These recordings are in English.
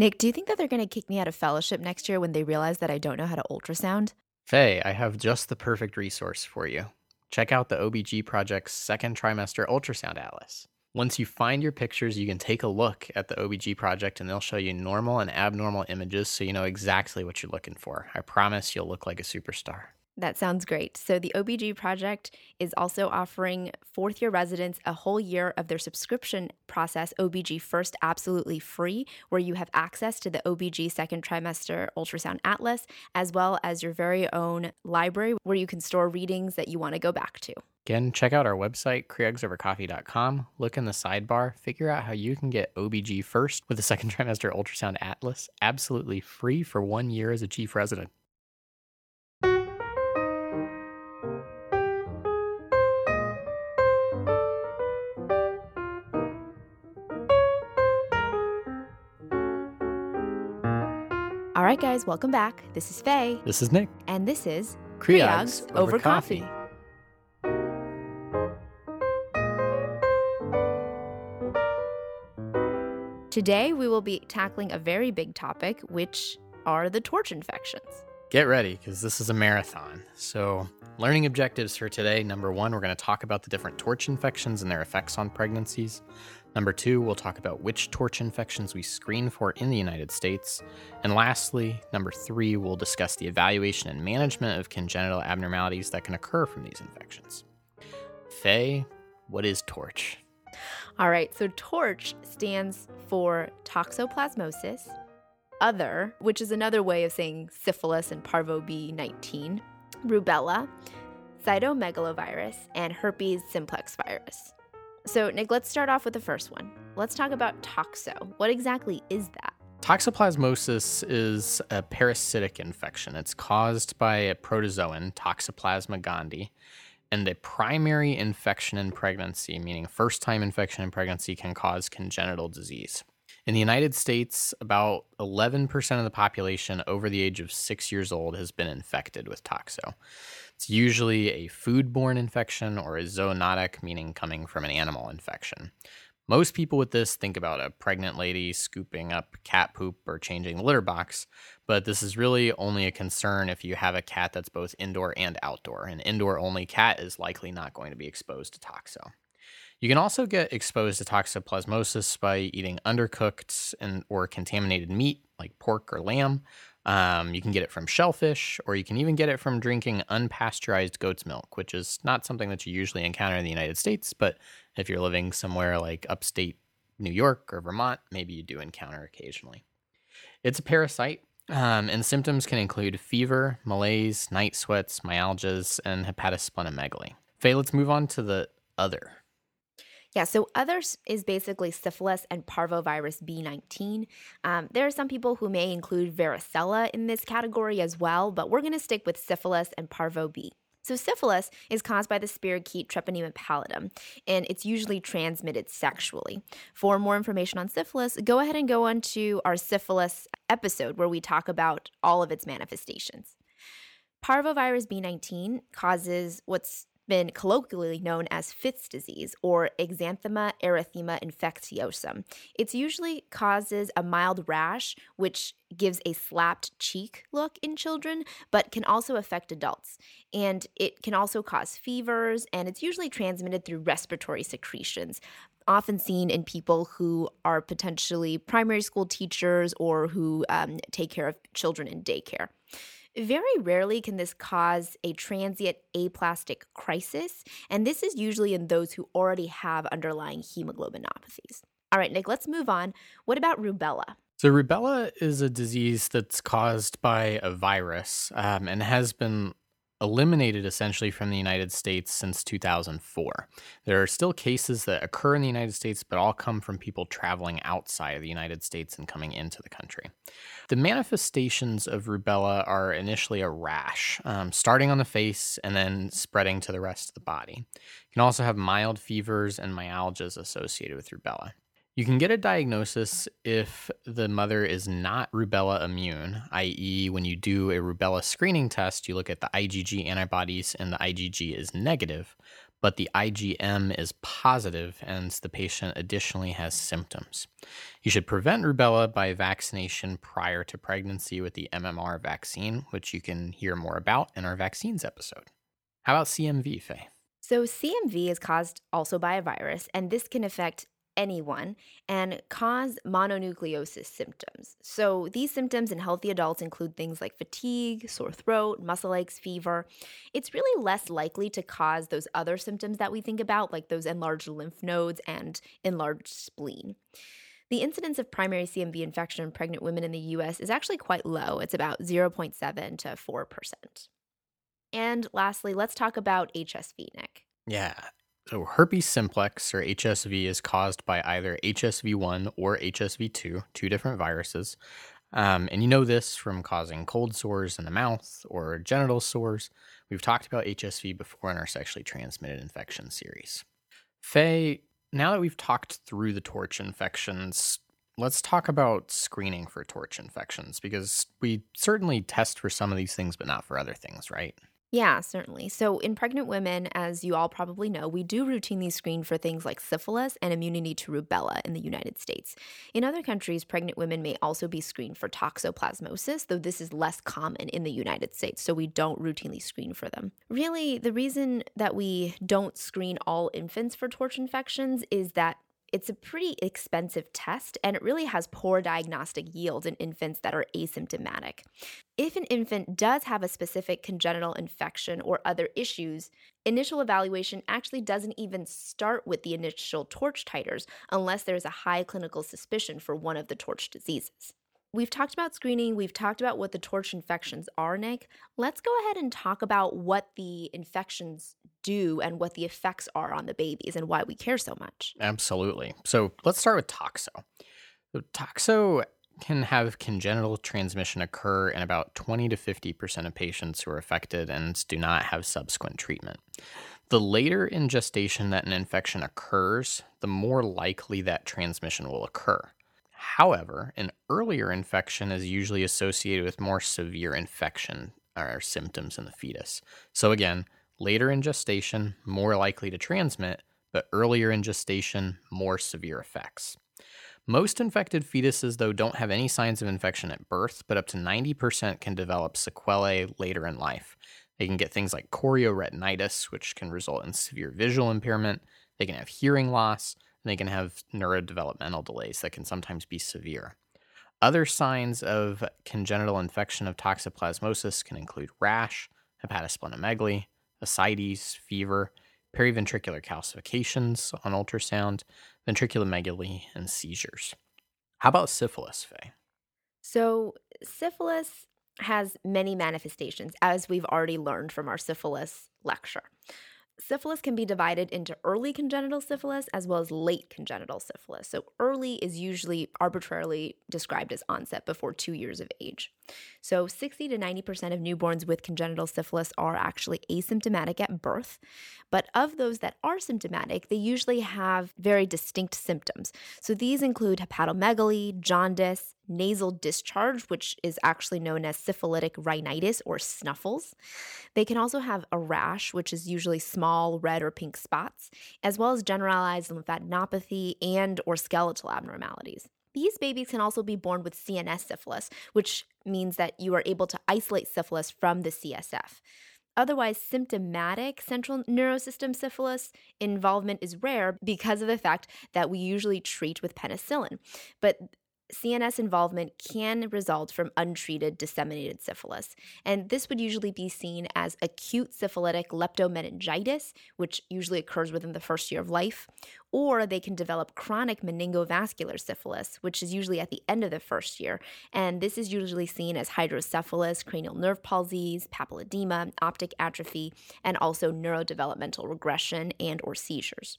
Nick, do you think that they're going to kick me out of fellowship next year when they realize that I don't know how to ultrasound? Faye, I have just the perfect resource for you. Check out the OBG Project's second trimester ultrasound atlas. Once you find your pictures, you can take a look at the OBG project and they'll show you normal and abnormal images so you know exactly what you're looking for. I promise you'll look like a superstar. That sounds great. So, the OBG project is also offering fourth year residents a whole year of their subscription process, OBG First, absolutely free, where you have access to the OBG second trimester ultrasound atlas, as well as your very own library where you can store readings that you want to go back to. Again, check out our website, creogsovercoffee.com. Look in the sidebar, figure out how you can get OBG First with the second trimester ultrasound atlas absolutely free for one year as a chief resident. Right, guys, welcome back. This is Faye. This is Nick. And this is Creogs over, coffee. Today, we will be tackling a very big topic, which are the torch infections. Get ready because this is a marathon. So, learning objectives for today number one, we're going to talk about the different torch infections and their effects on pregnancies. Number two, we'll talk about which torch infections we screen for in the United States. And lastly, number three, we'll discuss the evaluation and management of congenital abnormalities that can occur from these infections. Faye, what is torch? All right, so TORCH stands for toxoplasmosis, other, which is another way of saying syphilis and parvo B19, rubella, cytomegalovirus, and herpes simplex virus. So, Nick, let's start off with the first one. Let's talk about toxo. What exactly is that? Toxoplasmosis is a parasitic infection. It's caused by a protozoan, Toxoplasma gondii, and the primary infection in pregnancy, meaning first time infection in pregnancy, can cause congenital disease. In the United States, about 11% of the population over the age of six years old has been infected with toxo. It's usually a foodborne infection or a zoonotic, meaning coming from an animal infection. Most people with this think about a pregnant lady scooping up cat poop or changing the litter box, but this is really only a concern if you have a cat that's both indoor and outdoor. An indoor only cat is likely not going to be exposed to toxo. You can also get exposed to toxoplasmosis by eating undercooked and or contaminated meat like pork or lamb, um, you can get it from shellfish, or you can even get it from drinking unpasteurized goat's milk, which is not something that you usually encounter in the United States. But if you're living somewhere like upstate New York or Vermont, maybe you do encounter occasionally. It's a parasite, um, and symptoms can include fever, malaise, night sweats, myalgias, and hepatosplenomegaly. Faye, let's move on to the other. Yeah, so others is basically syphilis and parvovirus B19. Um, there are some people who may include varicella in this category as well, but we're going to stick with syphilis and parvo B. So, syphilis is caused by the spirochete treponema pallidum, and it's usually transmitted sexually. For more information on syphilis, go ahead and go on to our syphilis episode where we talk about all of its manifestations. Parvovirus B19 causes what's been colloquially known as Fifth disease or Exanthema erythema infectiosum. It usually causes a mild rash, which gives a slapped cheek look in children, but can also affect adults. And it can also cause fevers, and it's usually transmitted through respiratory secretions often seen in people who are potentially primary school teachers or who um, take care of children in daycare. Very rarely can this cause a transient aplastic crisis, and this is usually in those who already have underlying hemoglobinopathies. All right, Nick, let's move on. What about rubella? So, rubella is a disease that's caused by a virus um, and has been eliminated essentially from the United States since 2004. There are still cases that occur in the United States, but all come from people traveling outside of the United States and coming into the country. The manifestations of rubella are initially a rash, um, starting on the face and then spreading to the rest of the body. You can also have mild fevers and myalgias associated with rubella. You can get a diagnosis if the mother is not rubella immune, i.e., when you do a rubella screening test, you look at the IgG antibodies and the IgG is negative, but the IgM is positive and the patient additionally has symptoms. You should prevent rubella by vaccination prior to pregnancy with the MMR vaccine, which you can hear more about in our vaccines episode. How about CMV, Faye? So, CMV is caused also by a virus, and this can affect anyone and cause mononucleosis symptoms. So, these symptoms in healthy adults include things like fatigue, sore throat, muscle aches, fever. It's really less likely to cause those other symptoms that we think about, like those enlarged lymph nodes and enlarged spleen. The incidence of primary CMV infection in pregnant women in the US is actually quite low. It's about 0.7 to 4%. And lastly, let's talk about HSV, Nick. Yeah. So, herpes simplex or HSV is caused by either HSV1 or HSV2, two different viruses. Um, and you know this from causing cold sores in the mouth or genital sores. We've talked about HSV before in our sexually transmitted infection series. Faye, now that we've talked through the torch infections, let's talk about screening for torch infections because we certainly test for some of these things, but not for other things, right? Yeah, certainly. So, in pregnant women, as you all probably know, we do routinely screen for things like syphilis and immunity to rubella in the United States. In other countries, pregnant women may also be screened for toxoplasmosis, though this is less common in the United States, so we don't routinely screen for them. Really, the reason that we don't screen all infants for torch infections is that it's a pretty expensive test and it really has poor diagnostic yield in infants that are asymptomatic. If an infant does have a specific congenital infection or other issues, initial evaluation actually doesn't even start with the initial torch titers unless there's a high clinical suspicion for one of the torch diseases. We've talked about screening, we've talked about what the torch infections are, Nick. Let's go ahead and talk about what the infections do and what the effects are on the babies and why we care so much. Absolutely. So let's start with toxo. So, toxo can have congenital transmission occur in about 20 to 50% of patients who are affected and do not have subsequent treatment. The later in gestation that an infection occurs, the more likely that transmission will occur. However, an earlier infection is usually associated with more severe infection uh, or symptoms in the fetus. So, again, later in gestation, more likely to transmit, but earlier in gestation, more severe effects. Most infected fetuses, though, don't have any signs of infection at birth, but up to 90% can develop sequelae later in life. They can get things like chorioretinitis, which can result in severe visual impairment. They can have hearing loss, they can have neurodevelopmental delays that can sometimes be severe. Other signs of congenital infection of toxoplasmosis can include rash, hepatosplenomegaly, ascites, fever, periventricular calcifications on ultrasound, ventriculomegaly, and seizures. How about syphilis, Faye? So, syphilis has many manifestations, as we've already learned from our syphilis lecture syphilis can be divided into early congenital syphilis as well as late congenital syphilis. So, early is usually arbitrarily described as onset before two years of age. So, 60 to 90% of newborns with congenital syphilis are actually asymptomatic at birth. But of those that are symptomatic, they usually have very distinct symptoms. So, these include hepatomegaly, jaundice, nasal discharge, which is actually known as syphilitic rhinitis or snuffles. They can also have a rash, which is usually small red or pink spots, as well as generalized lymphadenopathy and or skeletal abnormalities. These babies can also be born with CNS syphilis, which means that you are able to isolate syphilis from the CSF. Otherwise, symptomatic central neurosystem syphilis involvement is rare because of the fact that we usually treat with penicillin. But CNS involvement can result from untreated disseminated syphilis. And this would usually be seen as acute syphilitic leptomeningitis, which usually occurs within the first year of life, or they can develop chronic meningovascular syphilis, which is usually at the end of the first year. And this is usually seen as hydrocephalus, cranial nerve palsies, papilledema, optic atrophy, and also neurodevelopmental regression and or seizures.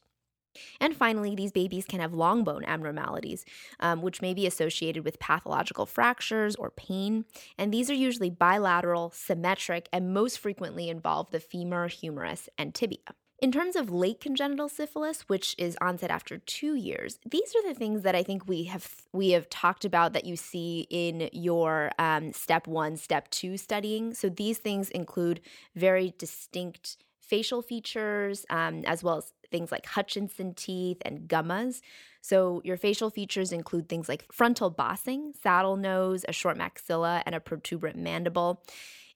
And finally, these babies can have long bone abnormalities, um, which may be associated with pathological fractures or pain. And these are usually bilateral, symmetric, and most frequently involve the femur, humerus, and tibia. In terms of late congenital syphilis, which is onset after two years, these are the things that I think we have we have talked about that you see in your um, step one, step two studying. So these things include very distinct facial features, um, as well as things like Hutchinson teeth and gummas. So, your facial features include things like frontal bossing, saddle nose, a short maxilla, and a protuberant mandible.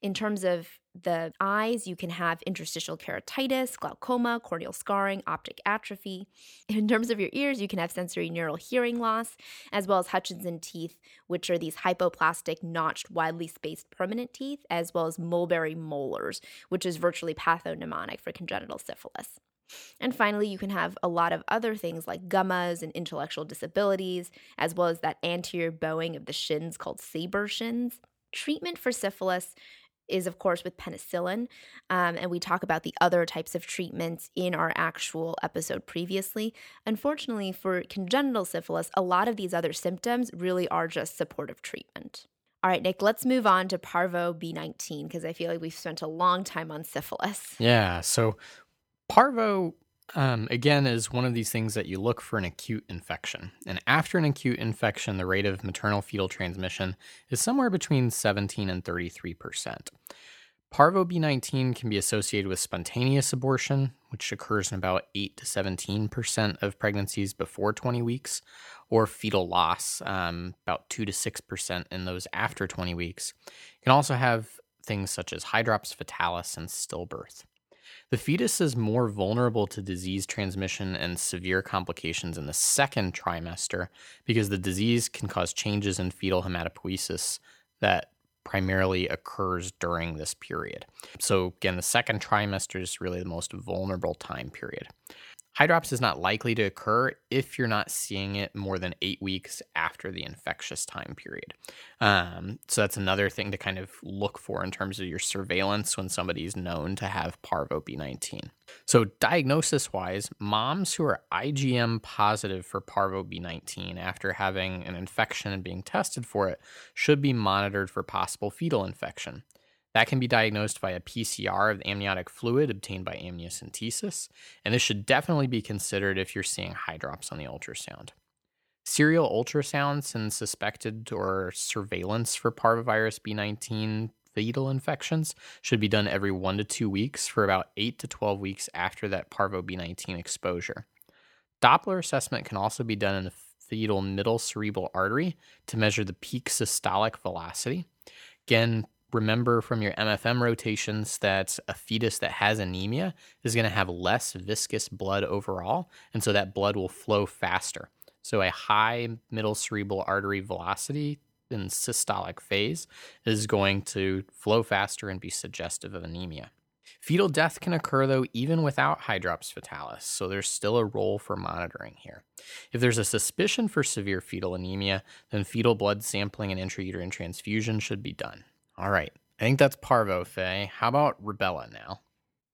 In terms of the eyes, you can have interstitial keratitis, glaucoma, corneal scarring, optic atrophy. In terms of your ears, you can have sensory neural hearing loss, as well as Hutchinson teeth, which are these hypoplastic, notched, widely spaced permanent teeth, as well as mulberry molars, which is virtually pathognomonic for congenital syphilis. And finally, you can have a lot of other things like gummas and intellectual disabilities, as well as that anterior bowing of the shins called saber shins. Treatment for syphilis is, of course, with penicillin. Um, and we talk about the other types of treatments in our actual episode previously. Unfortunately, for congenital syphilis, a lot of these other symptoms really are just supportive treatment. All right, Nick, let's move on to Parvo B19 because I feel like we've spent a long time on syphilis. Yeah. So, Parvo um, again, is one of these things that you look for an acute infection. And after an acute infection, the rate of maternal fetal transmission is somewhere between 17 and 33%. Parvo B19 can be associated with spontaneous abortion, which occurs in about 8 to 17% of pregnancies before 20 weeks, or fetal loss, um, about 2 to 6% in those after 20 weeks. You can also have things such as hydrops fetalis and stillbirth. The fetus is more vulnerable to disease transmission and severe complications in the second trimester because the disease can cause changes in fetal hematopoiesis that primarily occurs during this period. So, again, the second trimester is really the most vulnerable time period. Hydrops is not likely to occur if you're not seeing it more than eight weeks after the infectious time period. Um, so that's another thing to kind of look for in terms of your surveillance when somebody's known to have parvo B19. So, diagnosis wise, moms who are IgM positive for parvo B19 after having an infection and being tested for it should be monitored for possible fetal infection. That can be diagnosed by a PCR of the amniotic fluid obtained by amniocentesis, and this should definitely be considered if you're seeing hydrops on the ultrasound. Serial ultrasounds and suspected or surveillance for parvovirus B19 fetal infections should be done every one to two weeks for about 8 to 12 weeks after that parvo B19 exposure. Doppler assessment can also be done in the fetal middle cerebral artery to measure the peak systolic velocity. Again, remember from your MFM rotations that a fetus that has anemia is going to have less viscous blood overall, and so that blood will flow faster. So, a high middle cerebral artery velocity in systolic phase is going to flow faster and be suggestive of anemia. Fetal death can occur though even without hydrops fetalis, so there's still a role for monitoring here. If there's a suspicion for severe fetal anemia, then fetal blood sampling and intrauterine transfusion should be done. All right. I think that's Parvo, Faye. How about Rubella now?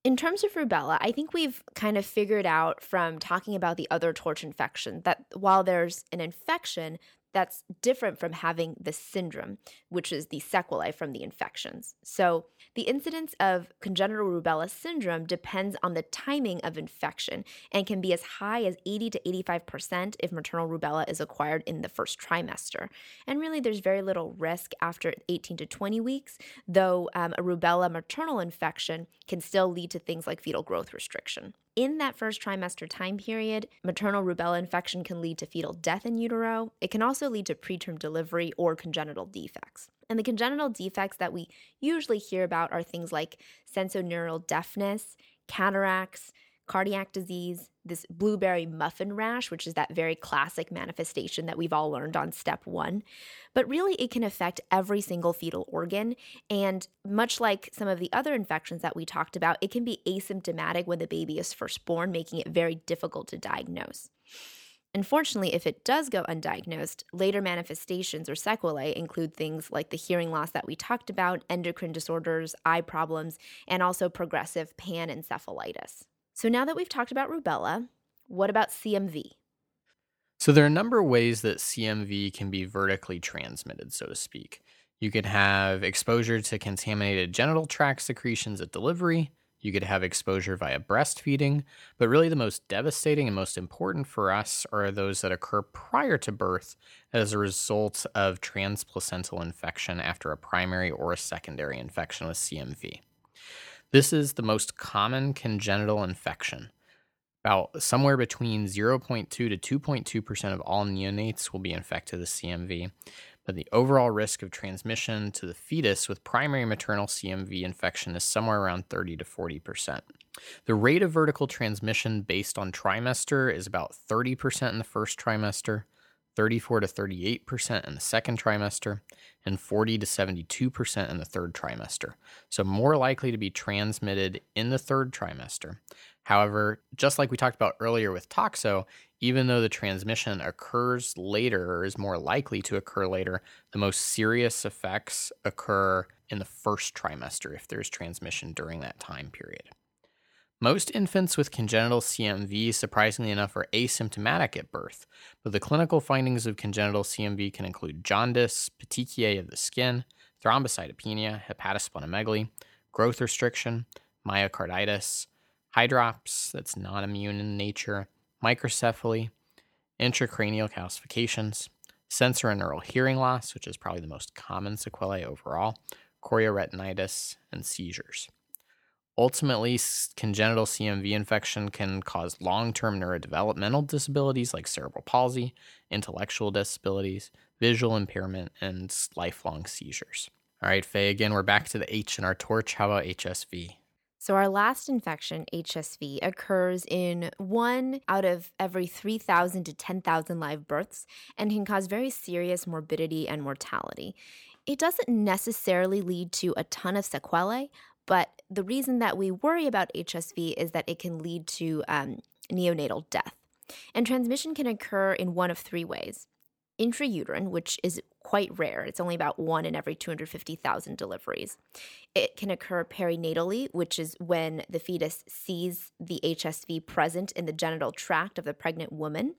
In terms of rubella, I think we've kind of figured out from talking about the other torch infection that while there's an infection, that's different from having the syndrome, which is the sequelae from the infections. So, the incidence of congenital rubella syndrome depends on the timing of infection and can be as high as 80 to 85% if maternal rubella is acquired in the first trimester. And really, there's very little risk after 18 to 20 weeks, though um, a rubella maternal infection can still lead to things like fetal growth restriction. In that first trimester time period, maternal rubella infection can lead to fetal death in utero. It can also lead to preterm delivery or congenital defects. And the congenital defects that we usually hear about are things like sensorineural deafness, cataracts, cardiac disease, this blueberry muffin rash, which is that very classic manifestation that we've all learned on step one. But really, it can affect every single fetal organ. And much like some of the other infections that we talked about, it can be asymptomatic when the baby is first born, making it very difficult to diagnose. Unfortunately, if it does go undiagnosed, later manifestations or sequelae include things like the hearing loss that we talked about, endocrine disorders, eye problems, and also progressive panencephalitis. So now that we've talked about rubella, what about CMV? So there are a number of ways that CMV can be vertically transmitted, so to speak. You could have exposure to contaminated genital tract secretions at delivery. You could have exposure via breastfeeding, but really the most devastating and most important for us are those that occur prior to birth as a result of transplacental infection after a primary or a secondary infection with CMV. This is the most common congenital infection. About somewhere between 0.2 to 2.2% of all neonates will be infected with CMV, but the overall risk of transmission to the fetus with primary maternal CMV infection is somewhere around 30 to 40%. The rate of vertical transmission based on trimester is about 30% in the first trimester, 34 to 38% in the second trimester, and 40 to 72% in the third trimester. So, more likely to be transmitted in the third trimester. However, just like we talked about earlier with toxo, even though the transmission occurs later or is more likely to occur later, the most serious effects occur in the first trimester if there's transmission during that time period. Most infants with congenital CMV, surprisingly enough, are asymptomatic at birth, but the clinical findings of congenital CMV can include jaundice, petechiae of the skin, thrombocytopenia, hepatosplenomegaly, growth restriction, myocarditis, hydrops that's non immune in nature, microcephaly, intracranial calcifications, sensorineural hearing loss, which is probably the most common sequelae overall, chorioretinitis, and seizures. Ultimately, congenital CMV infection can cause long term neurodevelopmental disabilities like cerebral palsy, intellectual disabilities, visual impairment, and lifelong seizures. All right, Faye, again, we're back to the H in our torch. How about HSV? So, our last infection, HSV, occurs in one out of every 3,000 to 10,000 live births and can cause very serious morbidity and mortality. It doesn't necessarily lead to a ton of sequelae, but the reason that we worry about HSV is that it can lead to um, neonatal death. And transmission can occur in one of three ways intrauterine, which is quite rare. It's only about one in every 250,000 deliveries. It can occur perinatally, which is when the fetus sees the HSV present in the genital tract of the pregnant woman.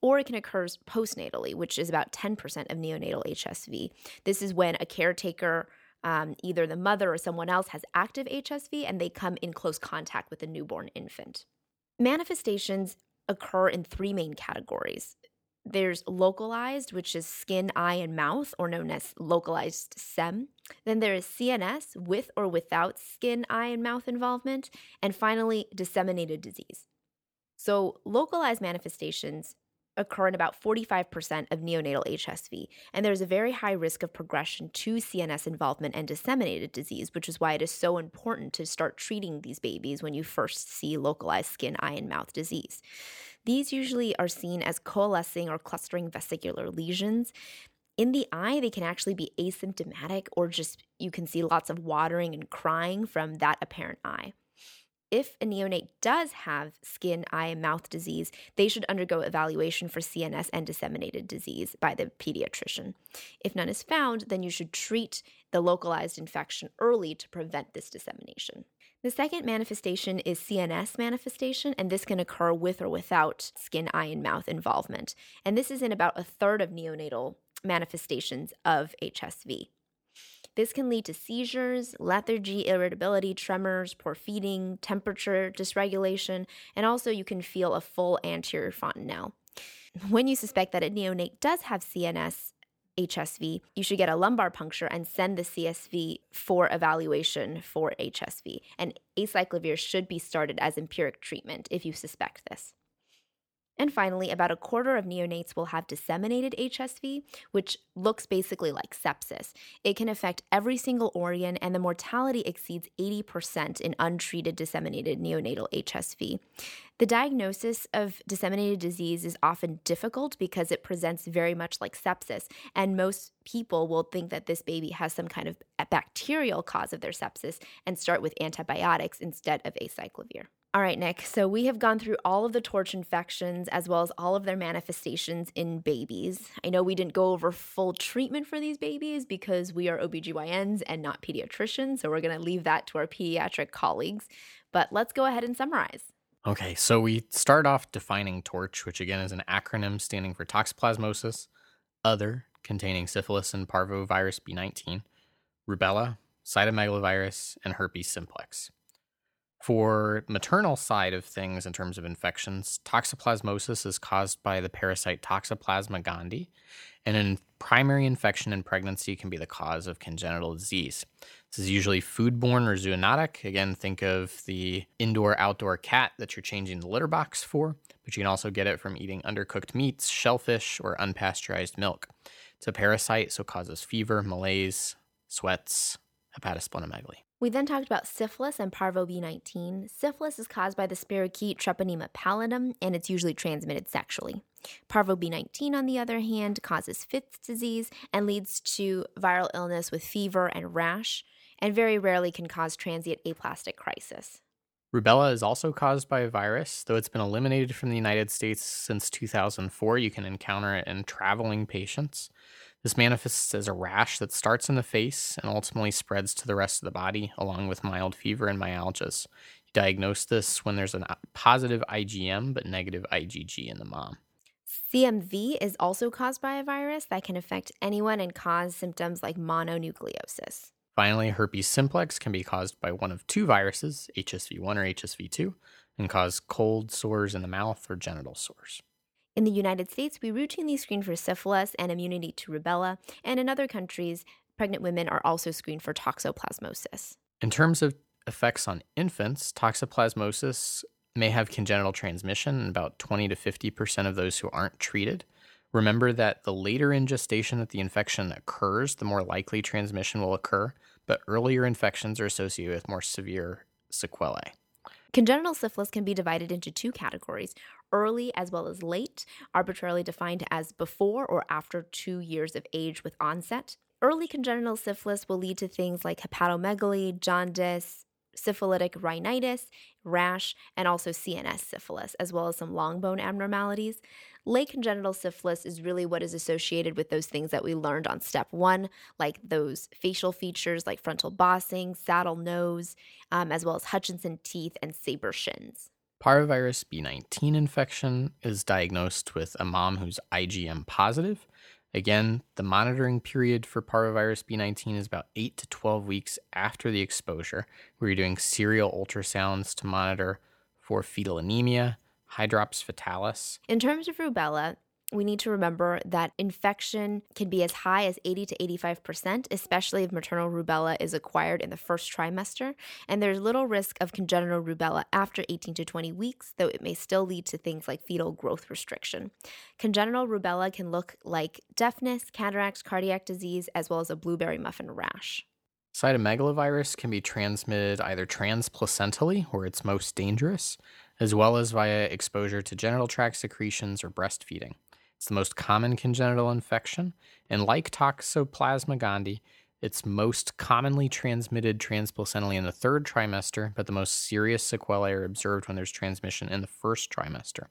Or it can occur postnatally, which is about 10% of neonatal HSV. This is when a caretaker um, either the mother or someone else has active HSV and they come in close contact with a newborn infant. Manifestations occur in three main categories. There's localized, which is skin, eye, and mouth, or known as localized SEM. Then there is CNS, with or without skin, eye, and mouth involvement. And finally, disseminated disease. So, localized manifestations occur in about 45% of neonatal HSV, and there's a very high risk of progression to CNS involvement and disseminated disease, which is why it is so important to start treating these babies when you first see localized skin, eye, and mouth disease. These usually are seen as coalescing or clustering vesicular lesions. In the eye, they can actually be asymptomatic, or just you can see lots of watering and crying from that apparent eye if a neonate does have skin, eye, and mouth disease, they should undergo evaluation for CNS and disseminated disease by the pediatrician. If none is found, then you should treat the localized infection early to prevent this dissemination. The second manifestation is CNS manifestation, and this can occur with or without skin, eye, and mouth involvement. And this is in about a third of neonatal manifestations of HSV. This can lead to seizures, lethargy, irritability, tremors, poor feeding, temperature dysregulation, and also you can feel a full anterior fontanelle. When you suspect that a neonate does have CNS HSV, you should get a lumbar puncture and send the CSF for evaluation for HSV. And acyclovir should be started as empiric treatment if you suspect this. And finally, about a quarter of neonates will have disseminated HSV, which looks basically like sepsis. It can affect every single organ, and the mortality exceeds 80% in untreated disseminated neonatal HSV. The diagnosis of disseminated disease is often difficult because it presents very much like sepsis, and most people will think that this baby has some kind of bacterial cause of their sepsis and start with antibiotics instead of acyclovir. All right, Nick. So we have gone through all of the torch infections as well as all of their manifestations in babies. I know we didn't go over full treatment for these babies because we are OBGYNs and not pediatricians. So we're going to leave that to our pediatric colleagues. But let's go ahead and summarize. Okay, so we start off defining TORCH, which again is an acronym standing for toxoplasmosis, other containing syphilis and parvovirus B19, rubella, cytomegalovirus, and herpes simplex. For maternal side of things in terms of infections, toxoplasmosis is caused by the parasite Toxoplasma gondii, and in primary infection in pregnancy can be the cause of congenital disease. This is usually foodborne or zoonotic. Again, think of the indoor outdoor cat that you're changing the litter box for, but you can also get it from eating undercooked meats, shellfish, or unpasteurized milk. It's a parasite, so causes fever, malaise, sweats, hepatosplenomegaly. We then talked about syphilis and parvo B19. Syphilis is caused by the spirochete Treponema pallidum, and it's usually transmitted sexually. Parvo B19, on the other hand, causes Fifth disease and leads to viral illness with fever and rash, and very rarely can cause transient aplastic crisis. Rubella is also caused by a virus, though it's been eliminated from the United States since 2004. You can encounter it in traveling patients. This manifests as a rash that starts in the face and ultimately spreads to the rest of the body, along with mild fever and myalgias. You diagnose this when there's a uh, positive IgM but negative IgG in the mom. CMV is also caused by a virus that can affect anyone and cause symptoms like mononucleosis. Finally, herpes simplex can be caused by one of two viruses, HSV1 or HSV2, and cause cold sores in the mouth or genital sores. In the United States, we routinely screen for syphilis and immunity to rubella, and in other countries, pregnant women are also screened for toxoplasmosis. In terms of effects on infants, toxoplasmosis may have congenital transmission in about 20 to 50% of those who aren't treated. Remember that the later in gestation that the infection occurs, the more likely transmission will occur, but earlier infections are associated with more severe sequelae. Congenital syphilis can be divided into two categories early as well as late, arbitrarily defined as before or after two years of age with onset. Early congenital syphilis will lead to things like hepatomegaly, jaundice, syphilitic rhinitis, rash, and also CNS syphilis, as well as some long bone abnormalities. Late congenital syphilis is really what is associated with those things that we learned on step one, like those facial features like frontal bossing, saddle nose, um, as well as Hutchinson teeth and saber shins. Parvovirus B19 infection is diagnosed with a mom who's IgM positive. Again, the monitoring period for parvovirus B19 is about 8 to 12 weeks after the exposure, where you're doing serial ultrasounds to monitor for fetal anemia, hydrops fetalis. In terms of rubella, we need to remember that infection can be as high as 80 to 85%, especially if maternal rubella is acquired in the first trimester. And there's little risk of congenital rubella after 18 to 20 weeks, though it may still lead to things like fetal growth restriction. Congenital rubella can look like deafness, cataracts, cardiac disease, as well as a blueberry muffin rash. Cytomegalovirus can be transmitted either transplacentally, where it's most dangerous, as well as via exposure to genital tract secretions or breastfeeding. It's the most common congenital infection, and like Toxoplasma gondii, it's most commonly transmitted transplacentally in the third trimester, but the most serious sequelae are observed when there's transmission in the first trimester.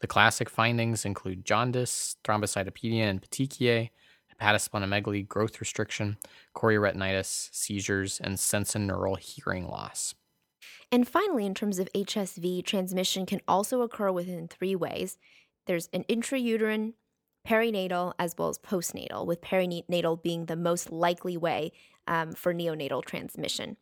The classic findings include jaundice, thrombocytopenia and petechiae, hepatosplenomegaly, growth restriction, chorioretinitis, seizures, and sensorineural hearing loss. And finally, in terms of HSV, transmission can also occur within three ways. There's an intrauterine, perinatal, as well as postnatal, with perinatal being the most likely way um, for neonatal transmission.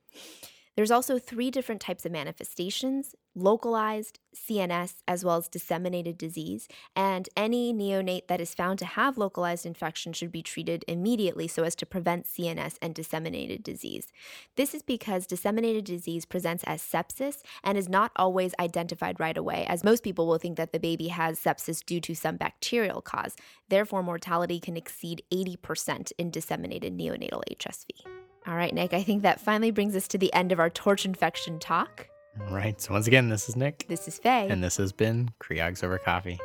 There's also three different types of manifestations localized, CNS, as well as disseminated disease. And any neonate that is found to have localized infection should be treated immediately so as to prevent CNS and disseminated disease. This is because disseminated disease presents as sepsis and is not always identified right away, as most people will think that the baby has sepsis due to some bacterial cause. Therefore, mortality can exceed 80% in disseminated neonatal HSV. All right, Nick, I think that finally brings us to the end of our torch infection talk. All right. So once again, this is Nick. This is Faye. And this has been Creogs Over Coffee.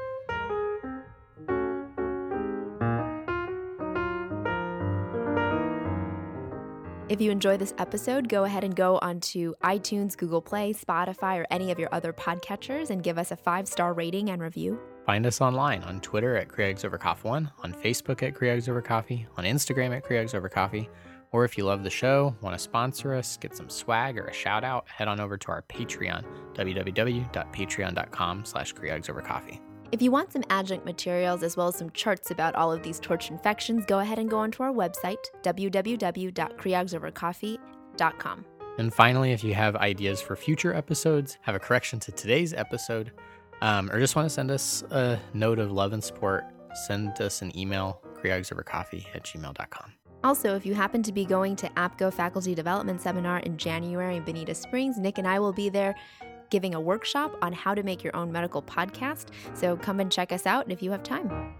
If you enjoy this episode, go ahead and go onto iTunes, Google Play, Spotify, or any of your other podcatchers and give us a five star rating and review. Find us online on Twitter at Creogs Over Coffee One, on Facebook at Creogs Over Coffee, on Instagram at Creogs Over Coffee, or if you love the show, want to sponsor us, get some swag or a shout out, head on over to our Patreon, www.patreon.com slash Coffee. If you want some adjunct materials as well as some charts about all of these torch infections, go ahead and go onto our website, www.creogsovercoffee.com. And finally, if you have ideas for future episodes, have a correction to today's episode, um, or just want to send us a note of love and support, send us an email, creogovercoffee at gmail.com. Also, if you happen to be going to APGO Faculty Development Seminar in January in Bonita Springs, Nick and I will be there giving a workshop on how to make your own medical podcast. So come and check us out if you have time.